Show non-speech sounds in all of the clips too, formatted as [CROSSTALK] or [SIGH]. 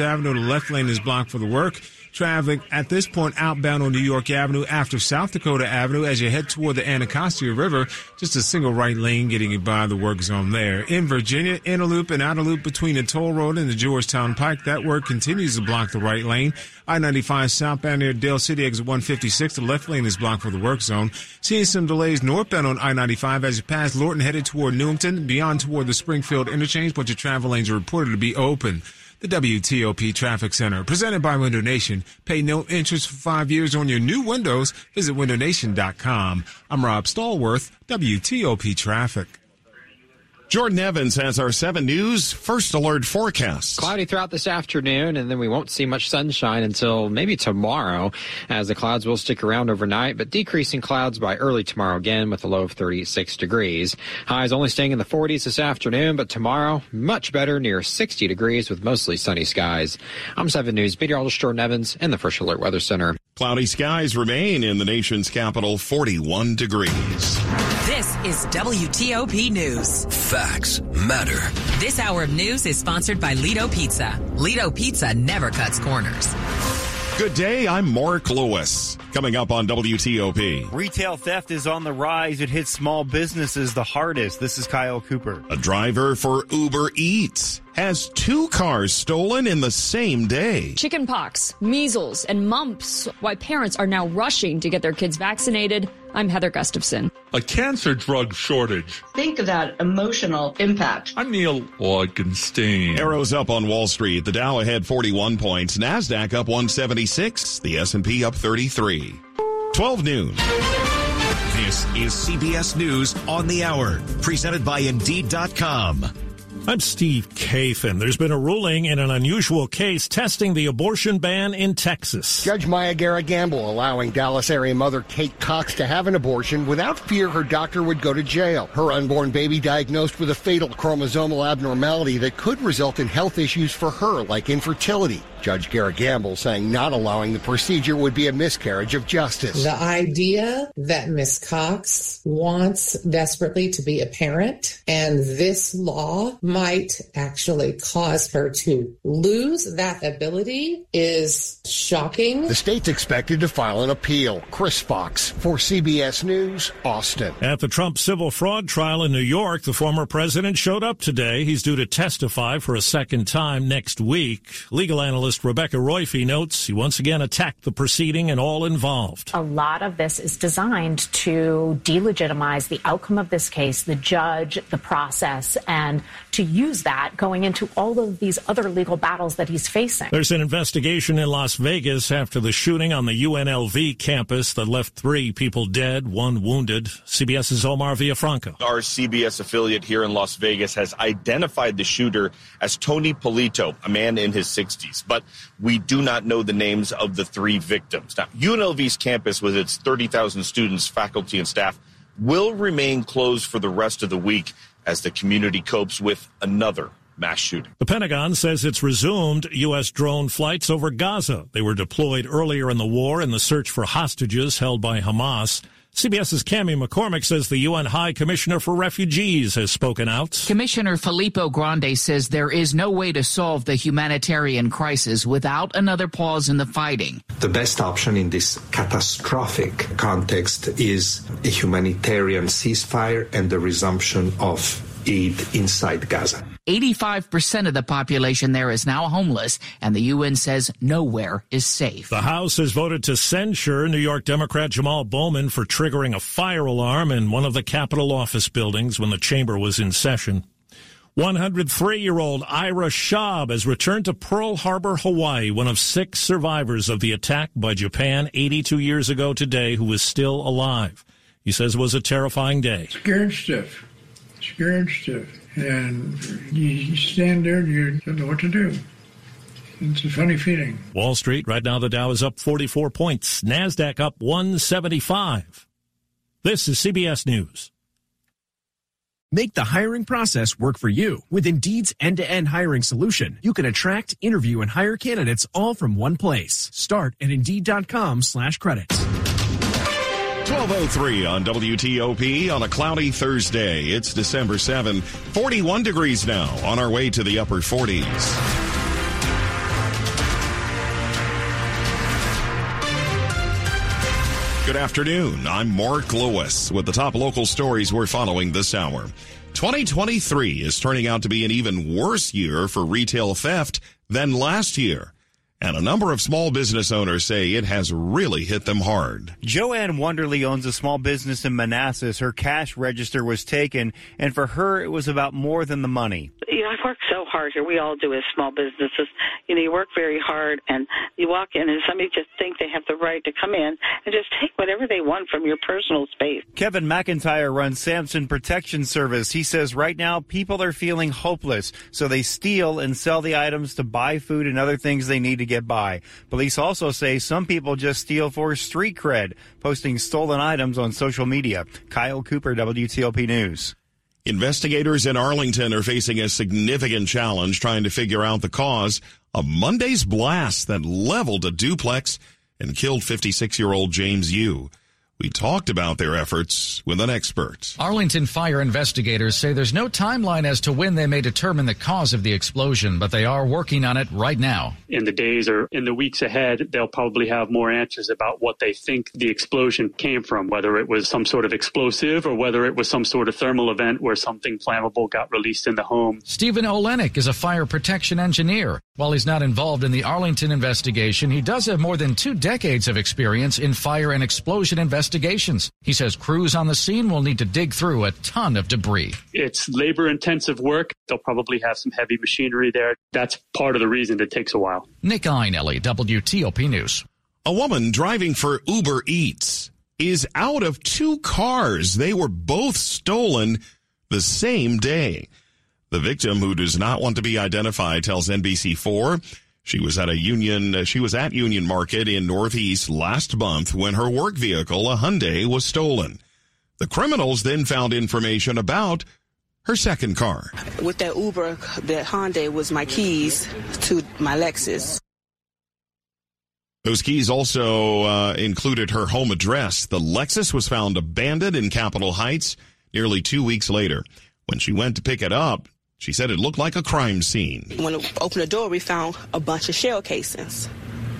Avenue, the left lane is blocked for the work. Traffic at this point outbound on New York Avenue after South Dakota Avenue as you head toward the Anacostia River. Just a single right lane getting you by the work zone there. In Virginia, inner loop and outer loop between the toll road and the Georgetown Pike. That work continues to block the right lane. I-95 southbound near Dale City exit 156. The left lane is blocked for the work zone. Seeing some delays northbound on I-95 as you pass Lorton headed toward Newington, beyond toward the Springfield interchange, but your travel lanes are reported to be open. The WTOP Traffic Center, presented by Window Nation. Pay no interest for five years on your new windows. Visit windownation.com. I'm Rob Stallworth, WTOP Traffic. Jordan Evans has our 7 News First Alert forecast. Cloudy throughout this afternoon, and then we won't see much sunshine until maybe tomorrow, as the clouds will stick around overnight, but decreasing clouds by early tomorrow again with a low of 36 degrees. Highs only staying in the 40s this afternoon, but tomorrow, much better, near 60 degrees with mostly sunny skies. I'm 7 News meteorologist Jordan Evans in the First Alert Weather Center. Cloudy skies remain in the nation's capital, 41 degrees. This is WTOP News. Facts matter. This hour of news is sponsored by Lido Pizza. Lido Pizza never cuts corners. Good day, I'm Mark Lewis. Coming up on WTOP. Retail theft is on the rise. It hits small businesses the hardest. This is Kyle Cooper. A driver for Uber Eats has two cars stolen in the same day. Chickenpox, measles, and mumps. Why parents are now rushing to get their kids vaccinated. I'm Heather Gustafson. A cancer drug shortage. Think of that emotional impact. I'm Neil Augenstein. Arrows up on Wall Street. The Dow ahead 41 points. NASDAQ up 176. The S&P up 33. 12 noon. This is CBS News on the Hour, presented by Indeed.com. I'm Steve Kathan. There's been a ruling in an unusual case testing the abortion ban in Texas. Judge Maya Gamble allowing Dallas area mother Kate Cox to have an abortion without fear her doctor would go to jail. Her unborn baby diagnosed with a fatal chromosomal abnormality that could result in health issues for her, like infertility. Judge Guerra Gamble saying not allowing the procedure would be a miscarriage of justice. The idea that Miss Cox wants desperately to be a parent and this law might actually cause her to lose that ability is shocking. The state's expected to file an appeal. Chris Fox for CBS News, Austin. At the Trump civil fraud trial in New York, the former president showed up today. He's due to testify for a second time next week. Legal analyst Rebecca Roiphe notes he once again attacked the proceeding and all involved. A lot of this is designed to delegitimize the outcome of this case, the judge, the process, and to use that going into all of these other legal battles that he's facing. There's an investigation in Las Vegas after the shooting on the UNLV campus that left three people dead, one wounded. CBS's Omar Villafranca. Our CBS affiliate here in Las Vegas has identified the shooter as Tony Polito, a man in his 60s. But we do not know the names of the three victims. Now, UNLV's campus, with its 30,000 students, faculty, and staff, will remain closed for the rest of the week as the community copes with another mass shooting. The Pentagon says it's resumed U.S. drone flights over Gaza. They were deployed earlier in the war in the search for hostages held by Hamas. CBS's Cami McCormick says the UN High Commissioner for Refugees has spoken out. Commissioner Filippo Grandi says there is no way to solve the humanitarian crisis without another pause in the fighting. The best option in this catastrophic context is a humanitarian ceasefire and the resumption of aid inside Gaza. 85% of the population there is now homeless, and the UN says nowhere is safe. The House has voted to censure New York Democrat Jamal Bowman for triggering a fire alarm in one of the Capitol office buildings when the chamber was in session. 103 year old Ira Schab has returned to Pearl Harbor, Hawaii, one of six survivors of the attack by Japan 82 years ago today, who is still alive. He says it was a terrifying day. Scared stiff. Scared stiff and you stand there and you don't know what to do. It's a funny feeling. Wall Street, right now the Dow is up 44 points. NASDAQ up 175. This is CBS News. Make the hiring process work for you. With Indeed's end-to-end hiring solution, you can attract, interview, and hire candidates all from one place. Start at Indeed.com slash credits. 1203 on WTOP on a cloudy Thursday. It's December 7, 41 degrees now on our way to the upper 40s. Good afternoon. I'm Mark Lewis with the top local stories we're following this hour. 2023 is turning out to be an even worse year for retail theft than last year. And a number of small business owners say it has really hit them hard. Joanne Wonderly owns a small business in Manassas. Her cash register was taken, and for her, it was about more than the money. You know, I've worked so hard here. We all do as small businesses. You know, you work very hard, and you walk in, and somebody just think they have the right to come in and just take whatever they want from your personal space. Kevin McIntyre runs Samson Protection Service. He says right now people are feeling hopeless, so they steal and sell the items to buy food and other things they need to get by. Police also say some people just steal for street cred, posting stolen items on social media. Kyle Cooper, WTOP News. Investigators in Arlington are facing a significant challenge trying to figure out the cause of Monday's blast that leveled a duplex and killed 56 year old James Yoo. We talked about their efforts with an expert. Arlington fire investigators say there's no timeline as to when they may determine the cause of the explosion, but they are working on it right now. In the days or in the weeks ahead, they'll probably have more answers about what they think the explosion came from, whether it was some sort of explosive or whether it was some sort of thermal event where something flammable got released in the home. Stephen Olenick is a fire protection engineer. While he's not involved in the Arlington investigation, he does have more than two decades of experience in fire and explosion investigations investigations. He says crews on the scene will need to dig through a ton of debris. It's labor intensive work. They'll probably have some heavy machinery there. That's part of the reason it takes a while. Nick Iannelli, WTOP News. A woman driving for Uber Eats is out of two cars. They were both stolen the same day. The victim, who does not want to be identified, tells NBC4 she was at a union, uh, she was at Union Market in Northeast last month when her work vehicle, a Hyundai, was stolen. The criminals then found information about her second car. With that Uber, that Hyundai was my keys to my Lexus. Those keys also uh, included her home address. The Lexus was found abandoned in Capitol Heights nearly two weeks later. When she went to pick it up, she said it looked like a crime scene. When we opened the door, we found a bunch of shell casings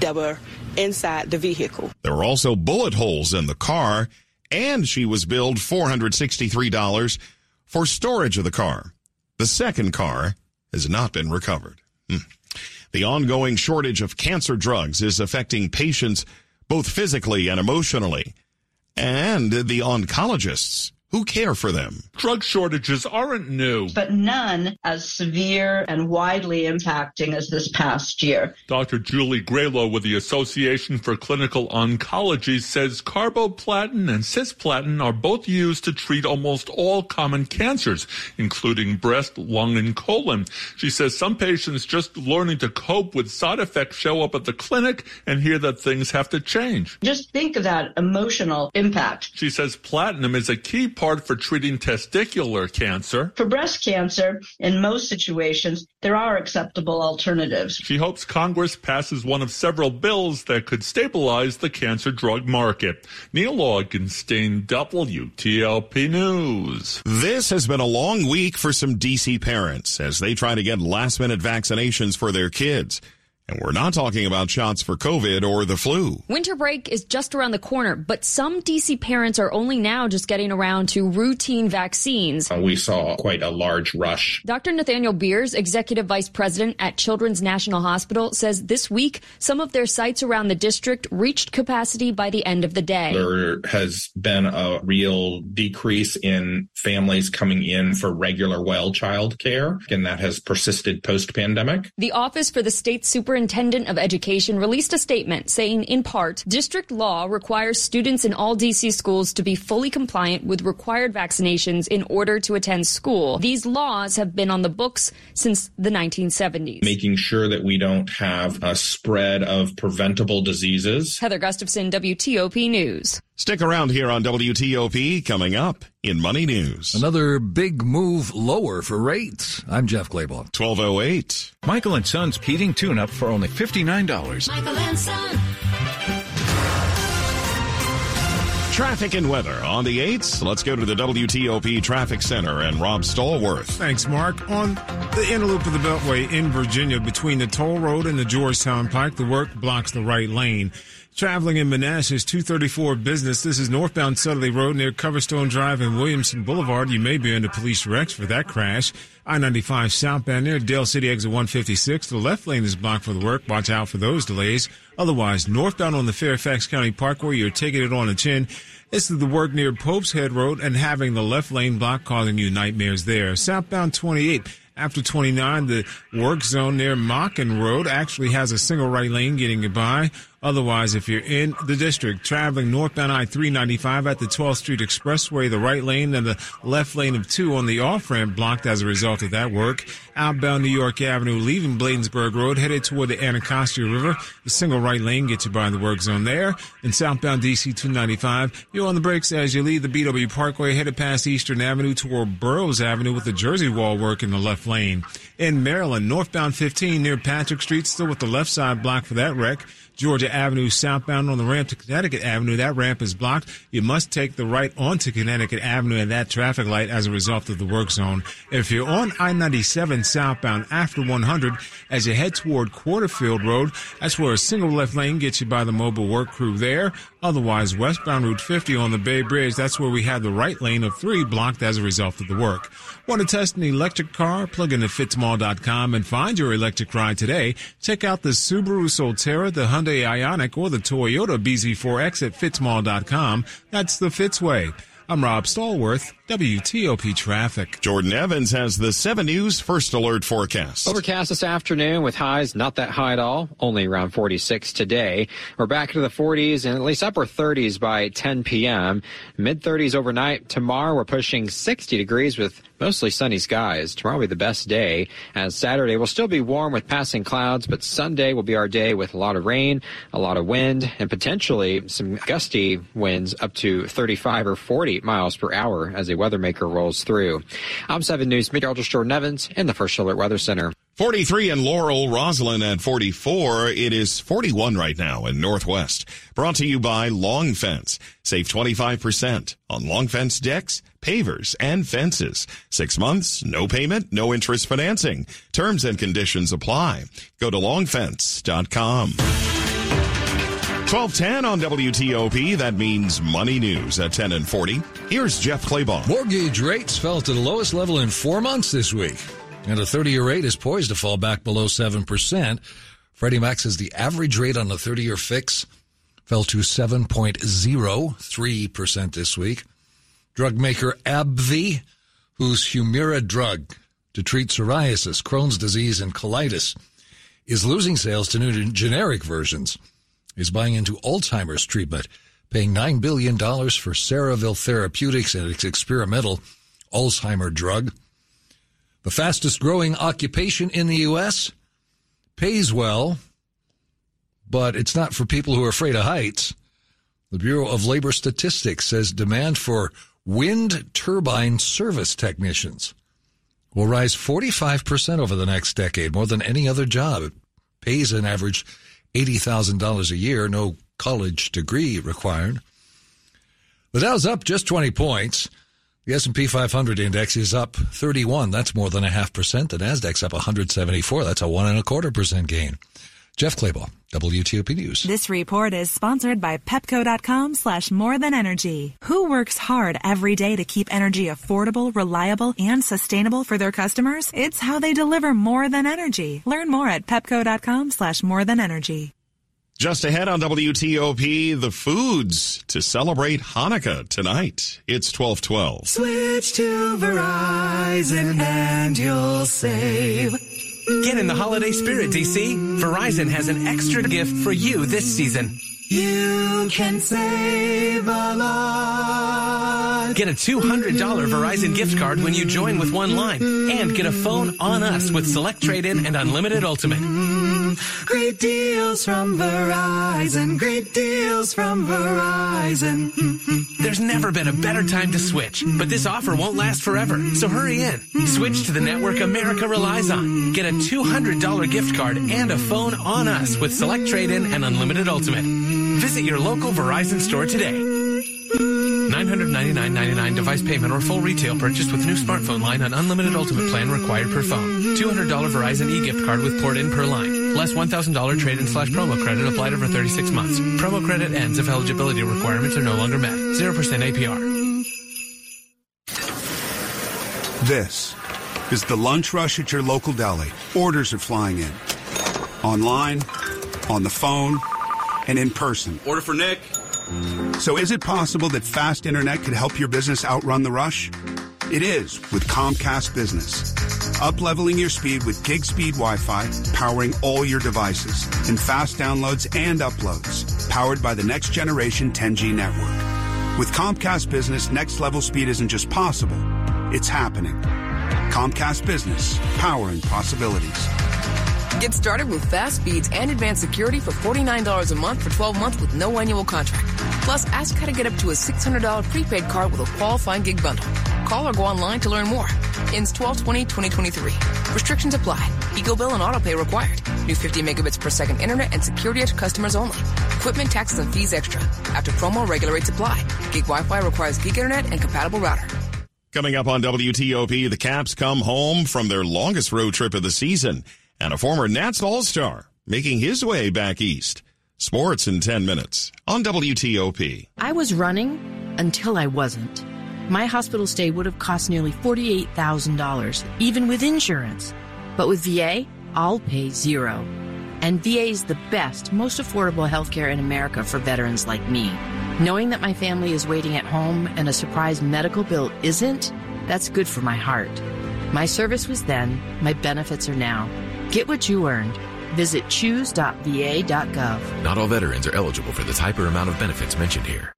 that were inside the vehicle. There were also bullet holes in the car, and she was billed $463 for storage of the car. The second car has not been recovered. Hmm. The ongoing shortage of cancer drugs is affecting patients both physically and emotionally. And the oncologists who care for them. Drug shortages aren't new, but none as severe and widely impacting as this past year. Dr. Julie Gralow with the Association for Clinical Oncology says carboplatin and cisplatin are both used to treat almost all common cancers, including breast, lung, and colon. She says some patients just learning to cope with side effects show up at the clinic and hear that things have to change. Just think of that emotional impact. She says platinum is a key part for treating testicular cancer. For breast cancer, in most situations, there are acceptable alternatives. She hopes Congress passes one of several bills that could stabilize the cancer drug market. Neil Augenstein, WTOP News. This has been a long week for some DC parents as they try to get last minute vaccinations for their kids. And we're not talking about shots for COVID or the flu. Winter break is just around the corner, but some DC parents are only now just getting around to routine vaccines. Uh, we saw quite a large rush. Dr. Nathaniel Beers, executive vice president at Children's National Hospital, says this week some of their sites around the district reached capacity by the end of the day. There has been a real decrease in families coming in for regular well child care, and that has persisted post pandemic. The Office for the State Super superintendent of education released a statement saying, in part, district law requires students in all DC schools to be fully compliant with required vaccinations in order to attend school. These laws have been on the books since the 1970s. Making sure that we don't have a spread of preventable diseases. Heather Gustafson, WTOP News. Stick around here on WTOP coming up in Money News. Another big move lower for rates. I'm Jeff Clabaugh. 1208. Michael and Son's heating tune up for only $59. Michael and Son. Traffic and weather on the 8th. Let's go to the WTOP Traffic Center and Rob Stallworth. Thanks, Mark. On the inner loop of the Beltway in Virginia between the toll road and the Georgetown Pike, the work blocks the right lane. Traveling in Manassas 234 business. This is northbound Sudley Road near Coverstone Drive and Williamson Boulevard. You may be under police wrecks for that crash. I-95 southbound near Dale City exit 156. The left lane is blocked for the work. Watch out for those delays. Otherwise, northbound on the Fairfax County Parkway, you're taking it on the chin. This is the work near Pope's Head Road and having the left lane blocked causing you nightmares there. Southbound 28 after 29, the work zone near Mockin Road actually has a single right lane getting you by. Otherwise, if you're in the district traveling northbound I-395 at the 12th Street Expressway, the right lane and the left lane of two on the off-ramp blocked as a result of that work. Outbound New York Avenue leaving Bladensburg Road headed toward the Anacostia River. The single right lane gets you by the work zone there. In southbound DC 295, you're on the brakes as you leave the BW Parkway headed past Eastern Avenue toward Burroughs Avenue with the Jersey Wall work in the left lane. In Maryland, northbound 15 near Patrick Street, still with the left side blocked for that wreck. Georgia Avenue southbound on the ramp to Connecticut Avenue. That ramp is blocked. You must take the right onto Connecticut Avenue at that traffic light as a result of the work zone. If you're on I-97 southbound after 100 as you head toward Quarterfield Road, that's where a single left lane gets you by the mobile work crew there. Otherwise, westbound Route 50 on the Bay Bridge, that's where we have the right lane of three blocked as a result of the work. Want to test an electric car? Plug into fitzmall.com and find your electric ride today. Check out the Subaru Solterra, the Hyundai Ioniq, or the Toyota BZ4X at fitzmall.com. That's the Fitzway. I'm Rob Stallworth, WTOP Traffic. Jordan Evans has the 7 News First Alert forecast. Overcast this afternoon with highs not that high at all, only around 46 today. We're back to the 40s and at least upper 30s by 10 p.m. Mid 30s overnight. Tomorrow we're pushing 60 degrees with mostly sunny skies. Tomorrow will be the best day, as Saturday will still be warm with passing clouds, but Sunday will be our day with a lot of rain, a lot of wind, and potentially some gusty winds up to 35 or 40 miles per hour as a weather maker rolls through. I'm 7 News meteorologist Jordan Evans in the First Alert Weather Center. 43 in Laurel, Rosslyn at 44. It is 41 right now in Northwest. Brought to you by Long Fence. Save 25% on long fence decks, pavers, and fences. Six months, no payment, no interest financing. Terms and conditions apply. Go to longfence.com. 1210 on WTOP. That means money news at 10 and 40. Here's Jeff Clabaugh. Mortgage rates fell to the lowest level in four months this week and a 30-year rate is poised to fall back below 7%. Freddie Mac says the average rate on the 30-year fix fell to 7.03% this week. Drug maker AbbVie, whose Humira drug to treat psoriasis, Crohn's disease, and colitis is losing sales to new generic versions, is buying into Alzheimer's treatment, paying $9 billion for Cerevel Therapeutics and its experimental Alzheimer drug. The fastest growing occupation in the U.S. pays well, but it's not for people who are afraid of heights. The Bureau of Labor Statistics says demand for wind turbine service technicians will rise 45% over the next decade, more than any other job. It pays an average $80,000 a year, no college degree required. The Dow's up just 20 points. The S&P 500 index is up 31. That's more than a half percent. The Nasdaq's up 174. That's a one and a quarter percent gain. Jeff Clabaugh, WTOP News. This report is sponsored by Pepco.com slash more than energy. Who works hard every day to keep energy affordable, reliable, and sustainable for their customers? It's how they deliver more than energy. Learn more at Pepco.com slash more than energy. Just ahead on WTOP, the foods to celebrate Hanukkah tonight. It's 1212. Switch to Verizon and you'll save. Get in the holiday spirit, DC. Verizon has an extra gift for you this season. You can save a lot. Get a $200 Verizon gift card when you join with one line and get a phone on us with Select Trade In and Unlimited Ultimate. Great deals from Verizon. Great deals from Verizon. There's never been a better time to switch, but this offer won't last forever. So hurry in. Switch to the network America relies on. Get a $200 gift card and a phone on us with Select Trade In and Unlimited Ultimate. Visit your local Verizon store today. $999.99 device payment or full retail purchase with new smartphone line on unlimited ultimate plan required per phone. $200 Verizon e-gift card with port in per line. Less $1,000 trade-in slash promo credit applied over 36 months. Promo credit ends if eligibility requirements are no longer met. 0% APR. This is the lunch rush at your local deli. Orders are flying in. Online, on the phone, and in person. Order for Nick. So is it possible that fast internet could help your business outrun the rush? It is with Comcast Business. Upleveling your speed with gig speed Wi-Fi, powering all your devices, and fast downloads and uploads, powered by the next generation 10G network. With Comcast Business, next level speed isn't just possible, it's happening. Comcast Business, powering possibilities. Get started with fast speeds and advanced security for $49 a month for 12 months with no annual contract. Plus, ask how to get up to a $600 prepaid card with a qualifying gig bundle. Call or go online to learn more. Ends 12-20-2023. Restrictions apply. Eco bill and autopay required. New 50 megabits per second internet and security to customers only. Equipment, taxes, and fees extra. After promo, regular rates apply. Gig Wi-Fi requires gig internet and compatible router. Coming up on WTOP, the Caps come home from their longest road trip of the season, and a former Nats All-Star making his way back east. Sports in 10 minutes on WTOP. I was running until I wasn't. My hospital stay would have cost nearly $48,000, even with insurance. But with VA, I'll pay zero. And VA is the best, most affordable healthcare in America for veterans like me. Knowing that my family is waiting at home and a surprise medical bill isn't, that's good for my heart. My service was then, my benefits are now. Get what you earned. Visit choose.va.gov. Not all veterans are eligible for the type or amount of benefits mentioned here.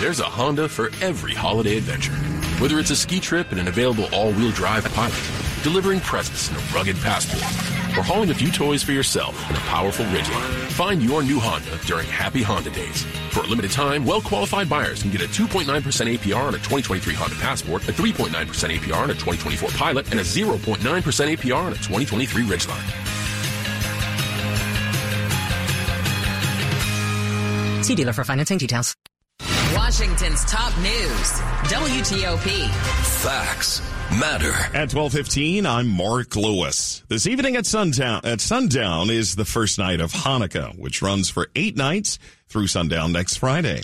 There's a Honda for every holiday adventure. Whether it's a ski trip and an available all-wheel drive pilot, delivering presents in a rugged passport, or hauling a few toys for yourself in a powerful Ridgeline. Find your new Honda during Happy Honda Days. For a limited time, well-qualified buyers can get a 2.9% APR on a 2023 Honda Passport, a 3.9% APR on a 2024 Pilot, and a 0.9% APR on a 2023 Ridgeline. See dealer for financing details. Washington's top news. WTOP. Facts matter. At 12:15, I'm Mark Lewis. This evening at sundown at sundown is the first night of Hanukkah, which runs for 8 nights through sundown next Friday.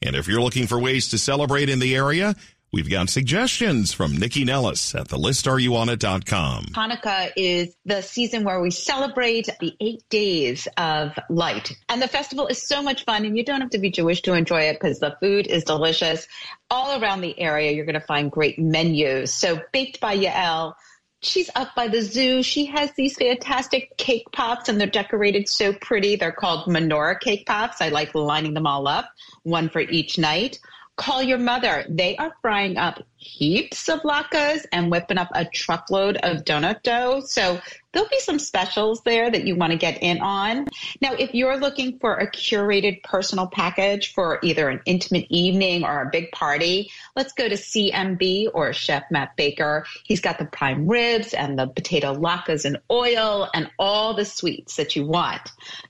And if you're looking for ways to celebrate in the area, We've got suggestions from Nycci Nellis at thelistareyouonit.com. Hanukkah is the season where we celebrate the eight days of light. And the festival is so much fun, and you don't have to be Jewish to enjoy it because the food is delicious. All around the area, you're going to find great menus. So, Baked by Yael. She's up by the zoo. She has these fantastic cake pops and they're decorated so pretty. They're called menorah cake pops. I like lining them all up, one for each night. Call your mother. They are frying up heaps of latkes and whipping up a truckload of donut dough. So there'll be some specials there that you want to get in on. Now, if you're looking for a curated personal package for either an intimate evening or a big party, let's go to CMB or Chef Matt Baker. He's got the prime ribs and the potato latkes in oil and all the sweets that you want.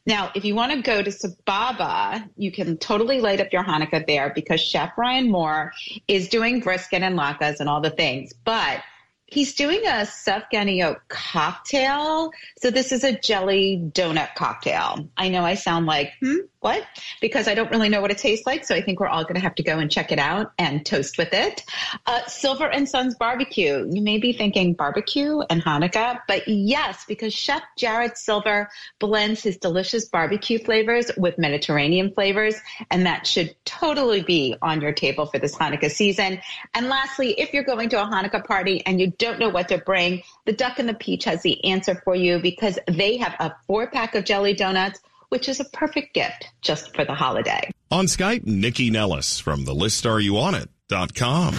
Now, if you want to go to Sababa, you can totally light up your Hanukkah there because Chef Ryan Moore is doing brisket and and all the things. But he's doing a Sufganiyot cocktail. So this is a jelly donut cocktail. I know I sound like, hmm, what? Because I don't really know what it tastes like. So I think we're all going to have to go and check it out and toast with it. Uh, Silver and Sons Barbecue. You may be thinking barbecue and Hanukkah, but yes, because Chef Jared Silver blends his delicious barbecue flavors with Mediterranean flavors. And that should totally be on your table for this Hanukkah season. And lastly, if you're going to a Hanukkah party and you don't know what to bring, the Duck and the Peach has the answer for you because they have a four pack of jelly donuts which is a perfect gift just for the holiday. On Skype, Nycci Nellis from the listareyouonit.com.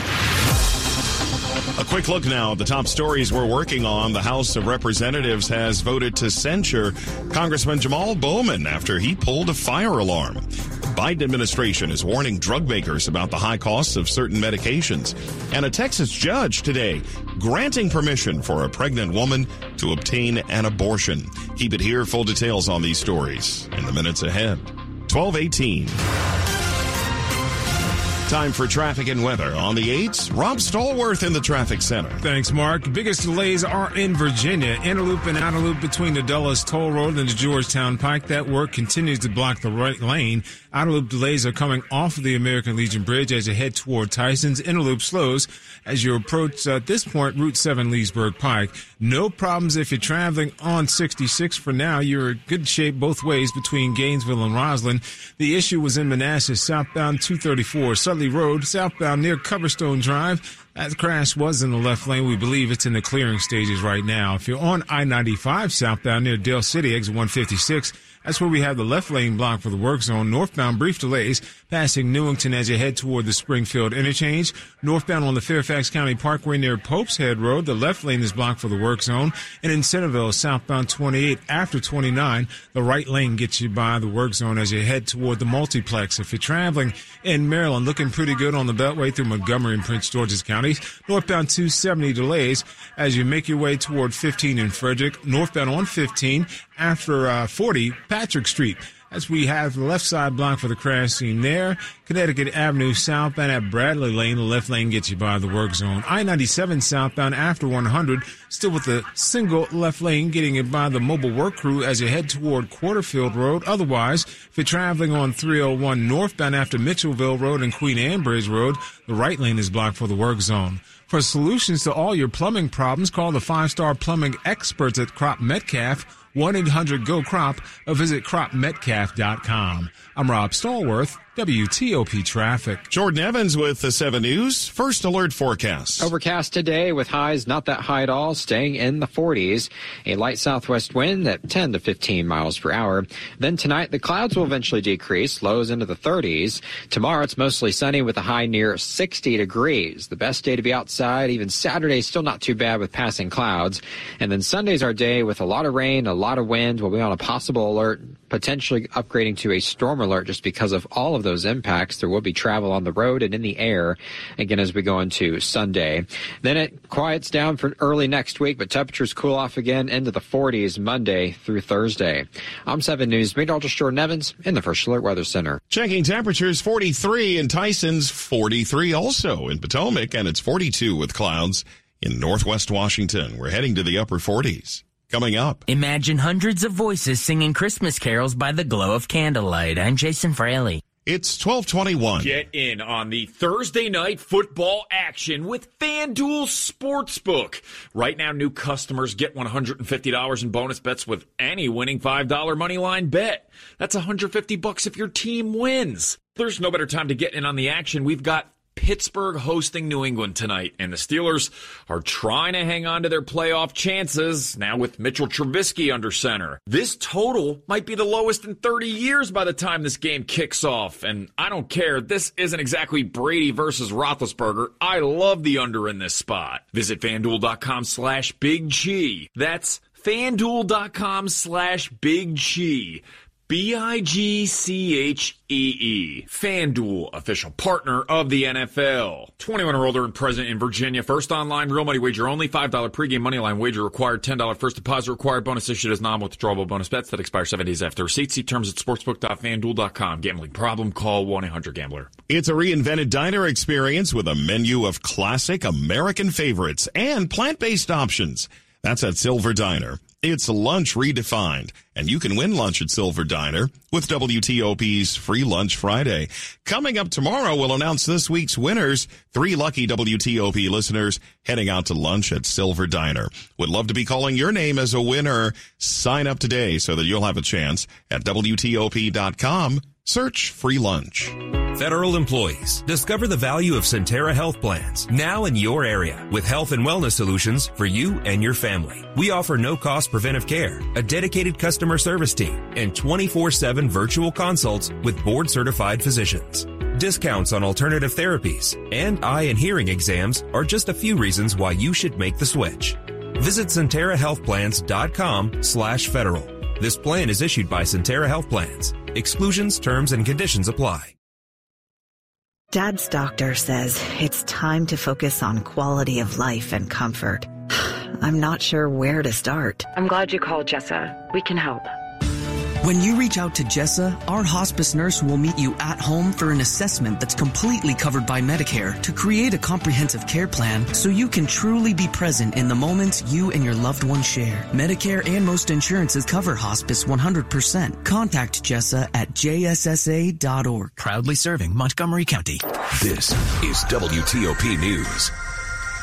A quick look now at the top stories we're working on. The House of Representatives has voted to censure Congressman Jamal Bowman after he pulled a fire alarm. Biden administration is warning drug makers about the high costs of certain medications. And a Texas judge today granting permission for a pregnant woman to obtain an abortion. Keep it here. Full details on these stories in the minutes ahead. 1218. Time for traffic and weather on the 8s. Rob Stallworth in the traffic center. Thanks, Mark. Biggest delays are in Virginia. Inner loop and outer loop between the Dulles Toll Road and the Georgetown Pike. That work continues to block the right lane. Outer loop delays are coming off of the American Legion Bridge as you head toward Tyson's. Inner loop slows as you approach, uh, at this point, Route 7 Leesburg Pike. No problems if you're traveling on 66 for now. You're in good shape both ways between Gainesville and Rosslyn. The issue was in Manassas, southbound 234 Sudley Road, southbound near Coverstone Drive. That crash was in the left lane. We believe it's in the clearing stages right now. If you're on I-95 southbound near Dale City, exit 156, that's where we have the left lane blocked for the work zone. Northbound brief delays passing Newington as you head toward the Springfield interchange. Northbound on the Fairfax County Parkway near Pope's Head Road, the left lane is blocked for the work zone. And in Centreville, southbound 28 after 29, the right lane gets you by the work zone as you head toward the multiplex. If you're traveling in Maryland, looking pretty good on the Beltway through Montgomery and Prince George's counties. Northbound 270 delays as you make your way toward 15 in Frederick. Northbound on 15 after uh, 40 Patrick Street. As we have the left side block for the crash scene there. Connecticut Avenue southbound at Bradley Lane. The left lane gets you by the work zone. I-97 southbound after 100. Still with the single left lane getting it by the mobile work crew as you head toward Quarterfield Road. Otherwise, if you're traveling on 301 northbound after Mitchellville Road and Queen Anne Bridge Road, the right lane is blocked for the work zone. For solutions to all your plumbing problems, call the five-star plumbing experts at Crop Metcalf. 1-800-GO-CROP or visit cropmetcalf.com. I'm Rob Stallworth, WTOP Traffic. Jordan Evans with the 7 News First Alert Forecast. Overcast today with highs not that high at all, staying in the 40s. A light southwest wind at 10 to 15 miles per hour. Then tonight, the clouds will eventually decrease, lows into the 30s. Tomorrow, it's mostly sunny with a high near 60 degrees. The best day to be outside. Even Saturday, still not too bad with passing clouds. And then Sunday's our day with a lot of rain, a lot of wind. We'll be on a possible alert, potentially upgrading to a storm alert just because of all of those impacts. There will be travel on the road and in the air again as we go into Sunday. Then it quiets down for early next week, but temperatures cool off again into the 40s Monday through Thursday. I'm 7 News meteorologist Jordan Evans in the First Alert Weather Center. Checking temperatures 43 in Tyson's, 43 also in Potomac, and it's 42 with clouds in northwest Washington. We're heading to the upper 40s. Coming up. Imagine hundreds of voices singing Christmas carols by the glow of candlelight. I'm Jason Fraley. It's 1221. Get in on the Thursday night football action with FanDuel Sportsbook. Right now, new customers get $150 in bonus bets with any winning $5 money line bet. That's 150 bucks if your team wins. There's no better time to get in on the action. We've got Pittsburgh hosting New England tonight, and the Steelers are trying to hang on to their playoff chances now with Mitchell Trubisky under center. This total might be the lowest in 30 years by the time this game kicks off, and I don't care. This isn't exactly Brady versus Roethlisberger. I love the under in this spot. Visit fanduel.com slash Big Chee. That's fanduel.com slash Big Chee. B I G C H E E. FanDuel, official partner of the NFL. 21 or older and present in Virginia. First online real money wager only. $5 pregame money line wager required. $10 first deposit required. Bonus issued as non-withdrawable bonus bets that expire seven days after receipt. See terms at sportsbook.fanduel.com. Gambling problem? Call 1-800-GAMBLER. It's a reinvented diner experience with a menu of classic American favorites and plant-based options. That's at Silver Diner. It's lunch redefined, and you can win lunch at Silver Diner with WTOP's Free Lunch Friday. Coming up tomorrow, we'll announce this week's winners. Three lucky WTOP listeners heading out to lunch at Silver Diner. Would love to be calling your name as a winner. Sign up today so that you'll have a chance at WTOP.com. Search free lunch. Federal employees, discover the value of Sentara Health Plans now in your area with health and wellness solutions for you and your family. We offer no cost preventive care, a dedicated customer service team, and 24-7 virtual consults with board certified physicians. Discounts on alternative therapies and eye and hearing exams are just a few reasons why you should make the switch. Visit SentaraHealthPlans.com slash federal. This plan is issued by Sentara Health Plans. Exclusions, terms, and conditions apply. Dad's doctor says it's time to focus on quality of life and comfort. [SIGHS] I'm not sure where to start. I'm glad you called, Jessa. We can help. When you reach out to Jessa, our hospice nurse will meet you at home for an assessment that's completely covered by Medicare to create a comprehensive care plan so you can truly be present in the moments you and your loved one share. Medicare and most insurances cover hospice 100%. Contact Jessa at jssa.org. Proudly serving Montgomery County. This is WTOP News.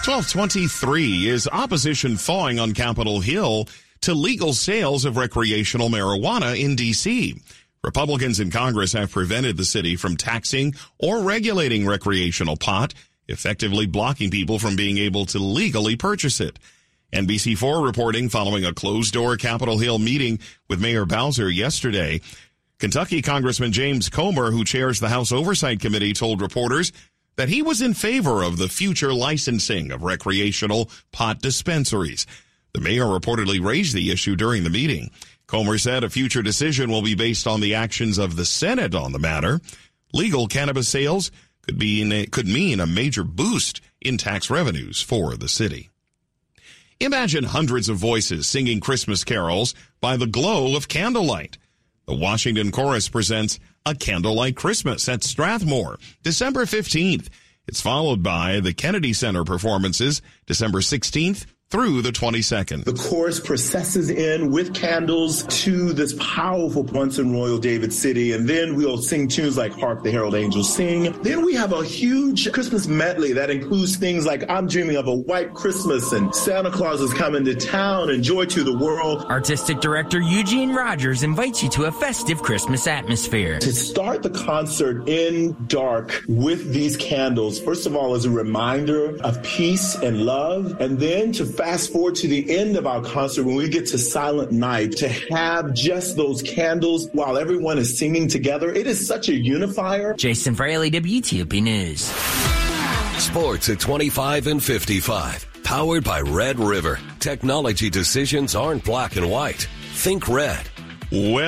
1223 is opposition thawing on Capitol Hill to legal sales of recreational marijuana in D.C. Republicans in Congress have prevented the city from taxing or regulating recreational pot, effectively blocking people from being able to legally purchase it. NBC4 reporting following a closed door Capitol Hill meeting with Mayor Bowser yesterday. Kentucky Congressman James Comer, who chairs the House Oversight Committee, told reporters that he was in favor of the future licensing of recreational pot dispensaries. The mayor reportedly raised the issue during the meeting. Comer said a future decision will be based on the actions of the Senate on the matter. Legal cannabis sales could be could mean a major boost in tax revenues for the city. Imagine hundreds of voices singing Christmas carols by the glow of candlelight. The Washington Chorus presents A Candlelight Christmas at Strathmore, December 15th. It's followed by the Kennedy Center performances December 16th through the 22nd. The chorus processes in with candles to this powerful once in Royal David City, and then we'll sing tunes like Hark the Herald Angels Sing. Then we have a huge Christmas medley that includes things like I'm Dreaming of a White Christmas and Santa Claus is Coming to Town and Joy to the World. Artistic director Eugene Rogers invites you to a festive Christmas atmosphere. To start the concert in dark with these candles, first of all, as a reminder of peace and love, and then to fast forward to the end of our concert when we get to Silent Night to have just those candles while everyone is singing together. It is such a unifier. Jason Fraley, WTOP News. Sports at 25 and 55. Powered by Red River. Technology decisions aren't black and white. Think red. Well,